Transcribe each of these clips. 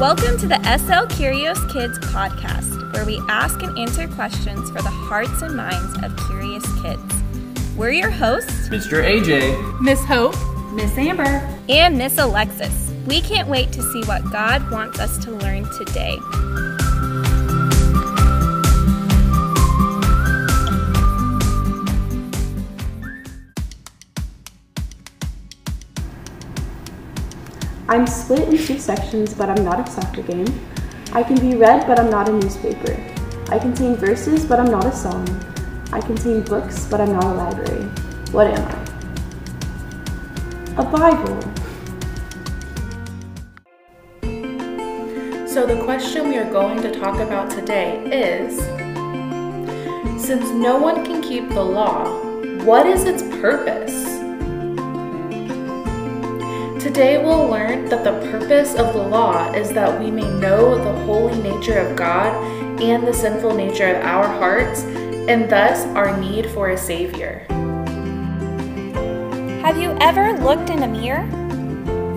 Welcome to the SL Curious Kids podcast, where we ask and answer questions for the hearts and minds of curious kids. We're your hosts, Mr. AJ, Miss Hope, Miss Amber, and Miss Alexis. We can't wait to see what God wants us to learn today. I'm split in two sections, but I'm not a soccer game. I can be read, but I'm not a newspaper. I contain verses, but I'm not a song. I contain books, but I'm not a library. What am I? A Bible. So, the question we are going to talk about today is Since no one can keep the law, what is its purpose? Today we'll learn that the purpose of the law is that we may know the holy nature of God and the sinful nature of our hearts, and thus our need for a Savior. Have you ever looked in a mirror?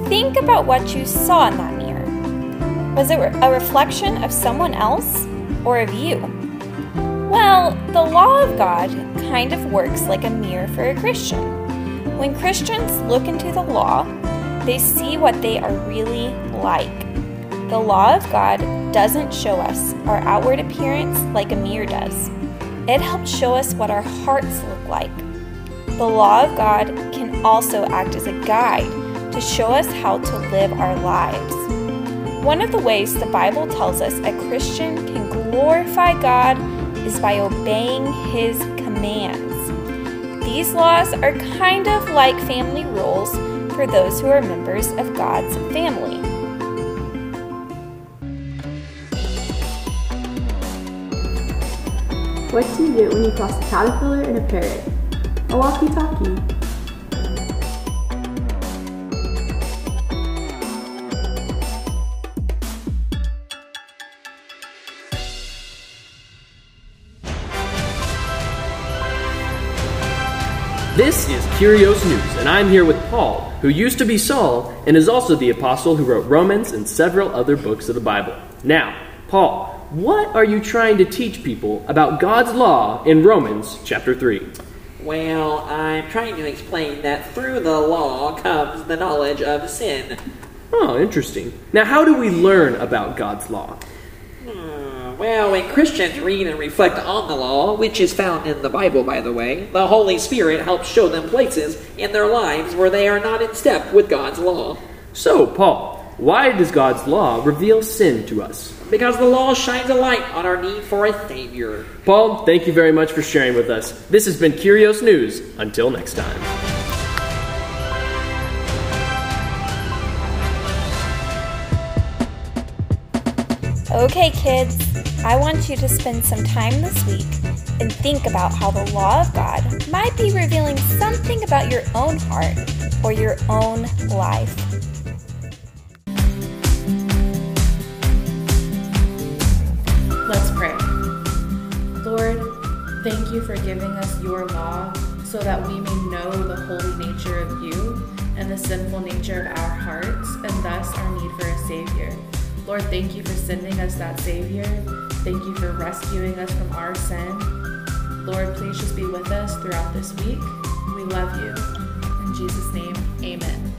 Think about what you saw in that mirror. Was it a reflection of someone else or of you? Well, the law of God kind of works like a mirror for a Christian. When Christians look into the law, they see what they are really like. The law of God doesn't show us our outward appearance like a mirror does. It helps show us what our hearts look like. The law of God can also act as a guide to show us how to live our lives. One of the ways the Bible tells us a Christian can glorify God is by obeying His commands. These laws are kind of like family rules for those who are members of God's family. What do you get when you cross a caterpillar and a parrot? A walkie talkie. This is Curious News, and I'm here with Paul, who used to be Saul and is also the apostle who wrote Romans and several other books of the Bible. Now, Paul, what are you trying to teach people about God's law in Romans chapter 3? Well, I'm trying to explain that through the law comes the knowledge of sin. Oh, interesting. Now, how do we learn about God's law? Hmm, well, when Christians read and reflect on the law, which is found in the Bible, by the way, the Holy Spirit helps show them places in their lives where they are not in step with God's law. So, Paul, why does God's law reveal sin to us? Because the law shines a light on our need for a Savior. Paul, thank you very much for sharing with us. This has been Curious News. Until next time. Okay, kids, I want you to spend some time this week and think about how the law of God might be revealing something about your own heart or your own life. Let's pray. Lord, thank you for giving us your law so that we may know the holy nature of you and the sinful nature of our hearts and thus our need for a Savior. Lord, thank you for sending us that Savior. Thank you for rescuing us from our sin. Lord, please just be with us throughout this week. We love you. In Jesus' name.